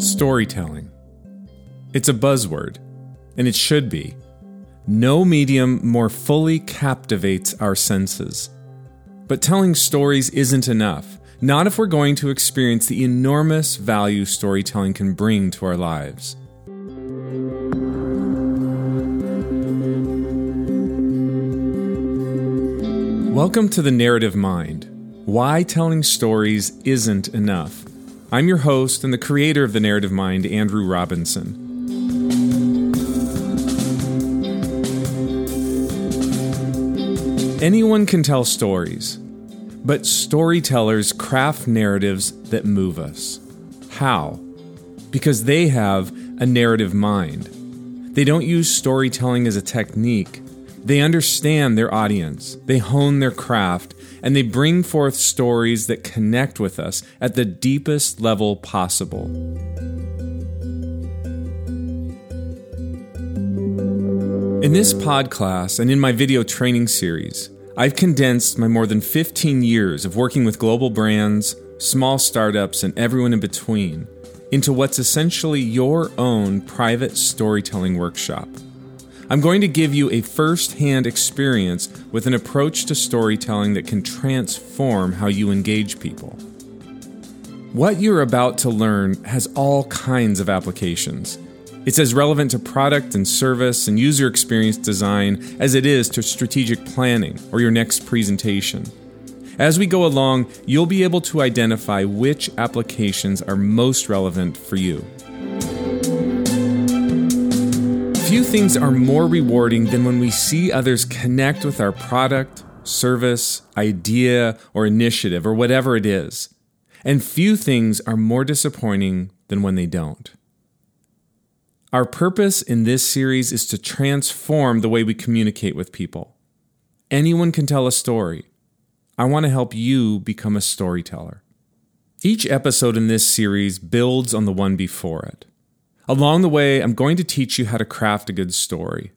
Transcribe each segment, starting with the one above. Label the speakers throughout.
Speaker 1: Storytelling. It's a buzzword, and it should be. No medium more fully captivates our senses. But telling stories isn't enough, not if we're going to experience the enormous value storytelling can bring to our lives. Welcome to the Narrative Mind Why Telling Stories Isn't Enough. I'm your host and the creator of the Narrative Mind, Andrew Robinson. Anyone can tell stories, but storytellers craft narratives that move us. How? Because they have a narrative mind. They don't use storytelling as a technique, they understand their audience, they hone their craft, and they bring forth stories that connect with us at the deepest level possible. In this pod class and in my video training series, I've condensed my more than 15 years of working with global brands, small startups, and everyone in between into what's essentially your own private storytelling workshop. I'm going to give you a first hand experience with an approach to storytelling that can transform how you engage people. What you're about to learn has all kinds of applications. It's as relevant to product and service and user experience design as it is to strategic planning or your next presentation. As we go along, you'll be able to identify which applications are most relevant for you. Few things are more rewarding than when we see others connect with our product, service, idea, or initiative, or whatever it is. And few things are more disappointing than when they don't. Our purpose in this series is to transform the way we communicate with people. Anyone can tell a story. I want to help you become a storyteller. Each episode in this series builds on the one before it. Along the way, I'm going to teach you how to craft a good story.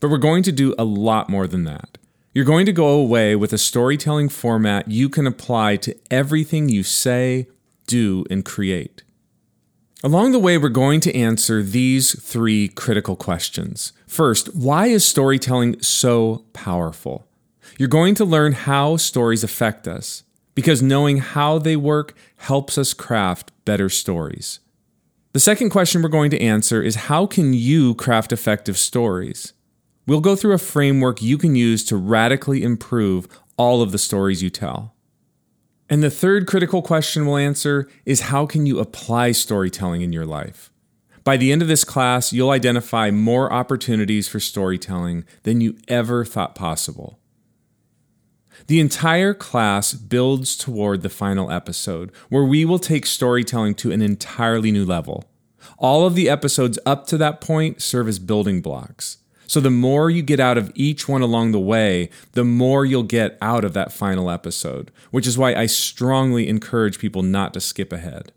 Speaker 1: But we're going to do a lot more than that. You're going to go away with a storytelling format you can apply to everything you say, do, and create. Along the way, we're going to answer these three critical questions. First, why is storytelling so powerful? You're going to learn how stories affect us, because knowing how they work helps us craft better stories. The second question we're going to answer is how can you craft effective stories? We'll go through a framework you can use to radically improve all of the stories you tell. And the third critical question we'll answer is how can you apply storytelling in your life? By the end of this class, you'll identify more opportunities for storytelling than you ever thought possible. The entire class builds toward the final episode, where we will take storytelling to an entirely new level. All of the episodes up to that point serve as building blocks. So the more you get out of each one along the way, the more you'll get out of that final episode, which is why I strongly encourage people not to skip ahead.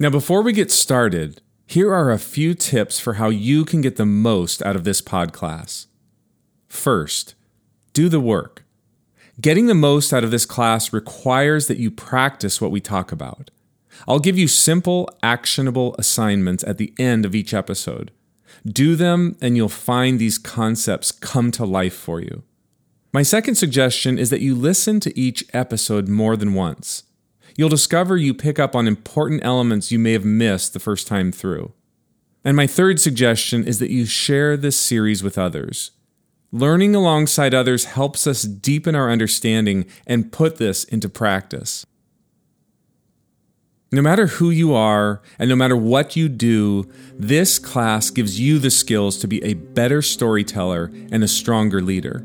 Speaker 1: Now, before we get started, here are a few tips for how you can get the most out of this pod class. First, do the work. Getting the most out of this class requires that you practice what we talk about. I'll give you simple, actionable assignments at the end of each episode. Do them, and you'll find these concepts come to life for you. My second suggestion is that you listen to each episode more than once. You'll discover you pick up on important elements you may have missed the first time through. And my third suggestion is that you share this series with others. Learning alongside others helps us deepen our understanding and put this into practice. No matter who you are and no matter what you do, this class gives you the skills to be a better storyteller and a stronger leader.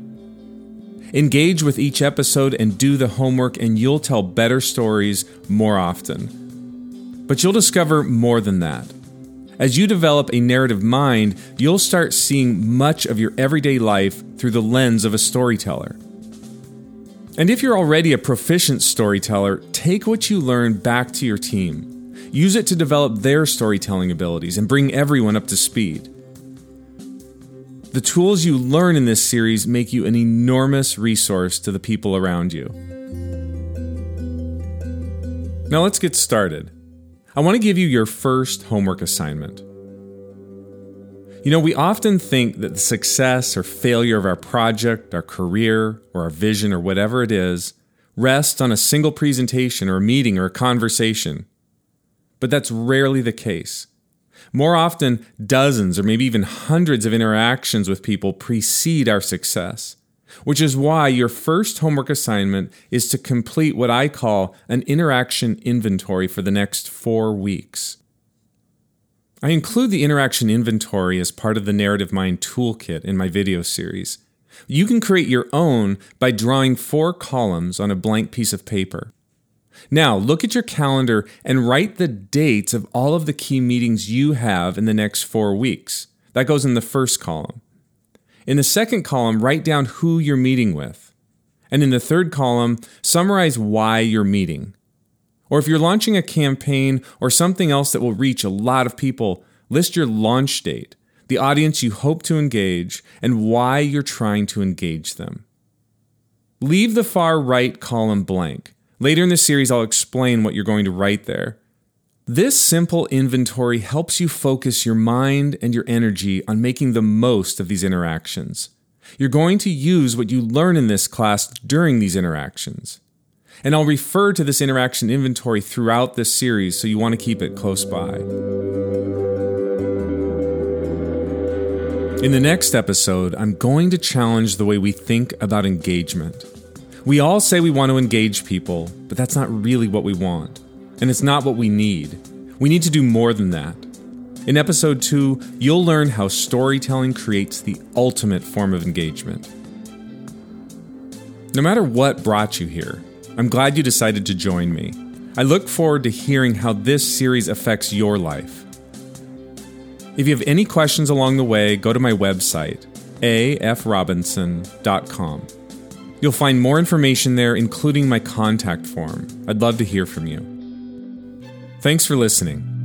Speaker 1: Engage with each episode and do the homework, and you'll tell better stories more often. But you'll discover more than that. As you develop a narrative mind, you'll start seeing much of your everyday life through the lens of a storyteller. And if you're already a proficient storyteller, take what you learn back to your team. Use it to develop their storytelling abilities and bring everyone up to speed. The tools you learn in this series make you an enormous resource to the people around you. Now let's get started. I want to give you your first homework assignment. You know, we often think that the success or failure of our project, our career, or our vision, or whatever it is, rests on a single presentation or a meeting or a conversation. But that's rarely the case. More often, dozens or maybe even hundreds of interactions with people precede our success, which is why your first homework assignment is to complete what I call an interaction inventory for the next four weeks. I include the interaction inventory as part of the Narrative Mind Toolkit in my video series. You can create your own by drawing four columns on a blank piece of paper. Now, look at your calendar and write the dates of all of the key meetings you have in the next four weeks. That goes in the first column. In the second column, write down who you're meeting with. And in the third column, summarize why you're meeting. Or if you're launching a campaign or something else that will reach a lot of people, list your launch date, the audience you hope to engage, and why you're trying to engage them. Leave the far right column blank. Later in the series, I'll explain what you're going to write there. This simple inventory helps you focus your mind and your energy on making the most of these interactions. You're going to use what you learn in this class during these interactions. And I'll refer to this interaction inventory throughout this series, so you want to keep it close by. In the next episode, I'm going to challenge the way we think about engagement. We all say we want to engage people, but that's not really what we want. And it's not what we need. We need to do more than that. In episode 2, you'll learn how storytelling creates the ultimate form of engagement. No matter what brought you here, I'm glad you decided to join me. I look forward to hearing how this series affects your life. If you have any questions along the way, go to my website, afrobinson.com. You'll find more information there, including my contact form. I'd love to hear from you. Thanks for listening.